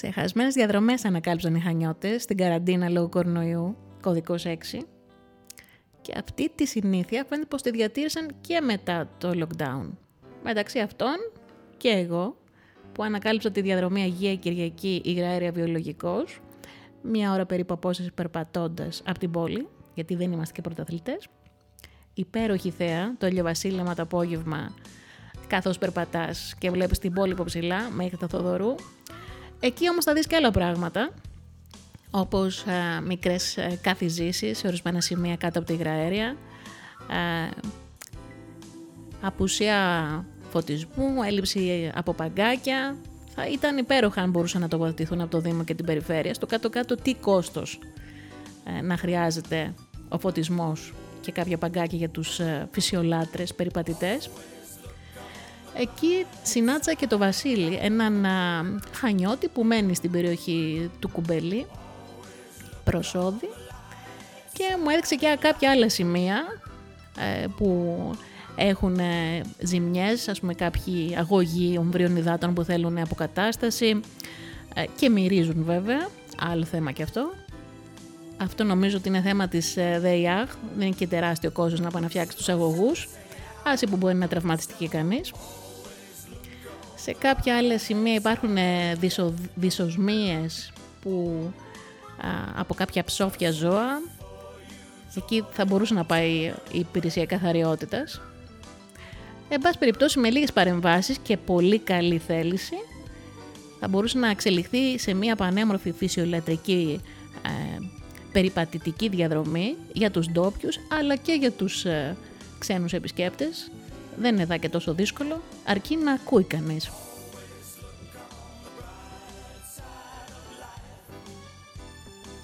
Ξεχασμένες διαδρομές ανακάλυψαν οι χανιώτες στην καραντίνα λόγω κορονοϊού, κωδικός 6. Και αυτή τη συνήθεια φαίνεται πως τη διατήρησαν και μετά το lockdown. Μεταξύ αυτών και εγώ, που ανακάλυψα τη διαδρομή Αγία Κυριακή Υγραέρια Βιολογικός, μία ώρα περίπου απόσταση περπατώντας από την πόλη, γιατί δεν είμαστε και πρωταθλητές. Υπέροχη θέα, το ηλιοβασίλεμα το απόγευμα, καθώς περπατάς και βλέπεις την πόλη από ψηλά, μέχρι τα Θοδωρού. Εκεί όμως θα δεις και άλλα πράγματα, όπως α, μικρές α, καθιζήσεις σε ορισμένα σημεία κάτω από τη υγραέρια, α, απουσία φωτισμού, έλλειψη από παγκάκια. Θα ήταν υπέροχα αν μπορούσαν να τοποθετηθούν από το Δήμο και την περιφέρεια. Στο κάτω-κάτω τι κόστος ε, να χρειάζεται ο φωτισμός και κάποια παγκάκια για τους ε, φυσιολάτρες, περιπατητές. Εκεί συνάντησα και το Βασίλη, έναν α, χανιώτη που μένει στην περιοχή του Κουμπέλη, προσόδη, και μου έδειξε και κάποια άλλα σημεία ε, που έχουν ε, ζημιές, ας πούμε κάποιοι αγωγοί ομβρίων υδάτων που θέλουν αποκατάσταση. Ε, και μυρίζουν βέβαια, άλλο θέμα και αυτό. Αυτό νομίζω ότι είναι θέμα της ε, ΔΕΙΑΧ, δεν είναι και τεράστιο κόστος να πάει να φτιάξει τους αγωγούς, άσε που μπορεί να τραυματιστεί και κανείς. Σε κάποια άλλα σημεία υπάρχουν δυσο, δυσοσμίες που, από κάποια ψόφια ζώα. Εκεί θα μπορούσε να πάει η υπηρεσία καθαριότητας. Εν πάση περιπτώσει με λίγες παρεμβάσεις και πολύ καλή θέληση θα μπορούσε να εξελιχθεί σε μια πανέμορφη φυσιολατρική ε, περιπατητική διαδρομή για τους ντόπιους, αλλά και για τους ε, ξένους επισκέπτες. Δεν είναι εδώ και τόσο δύσκολο, αρκεί να ακούει κανείς.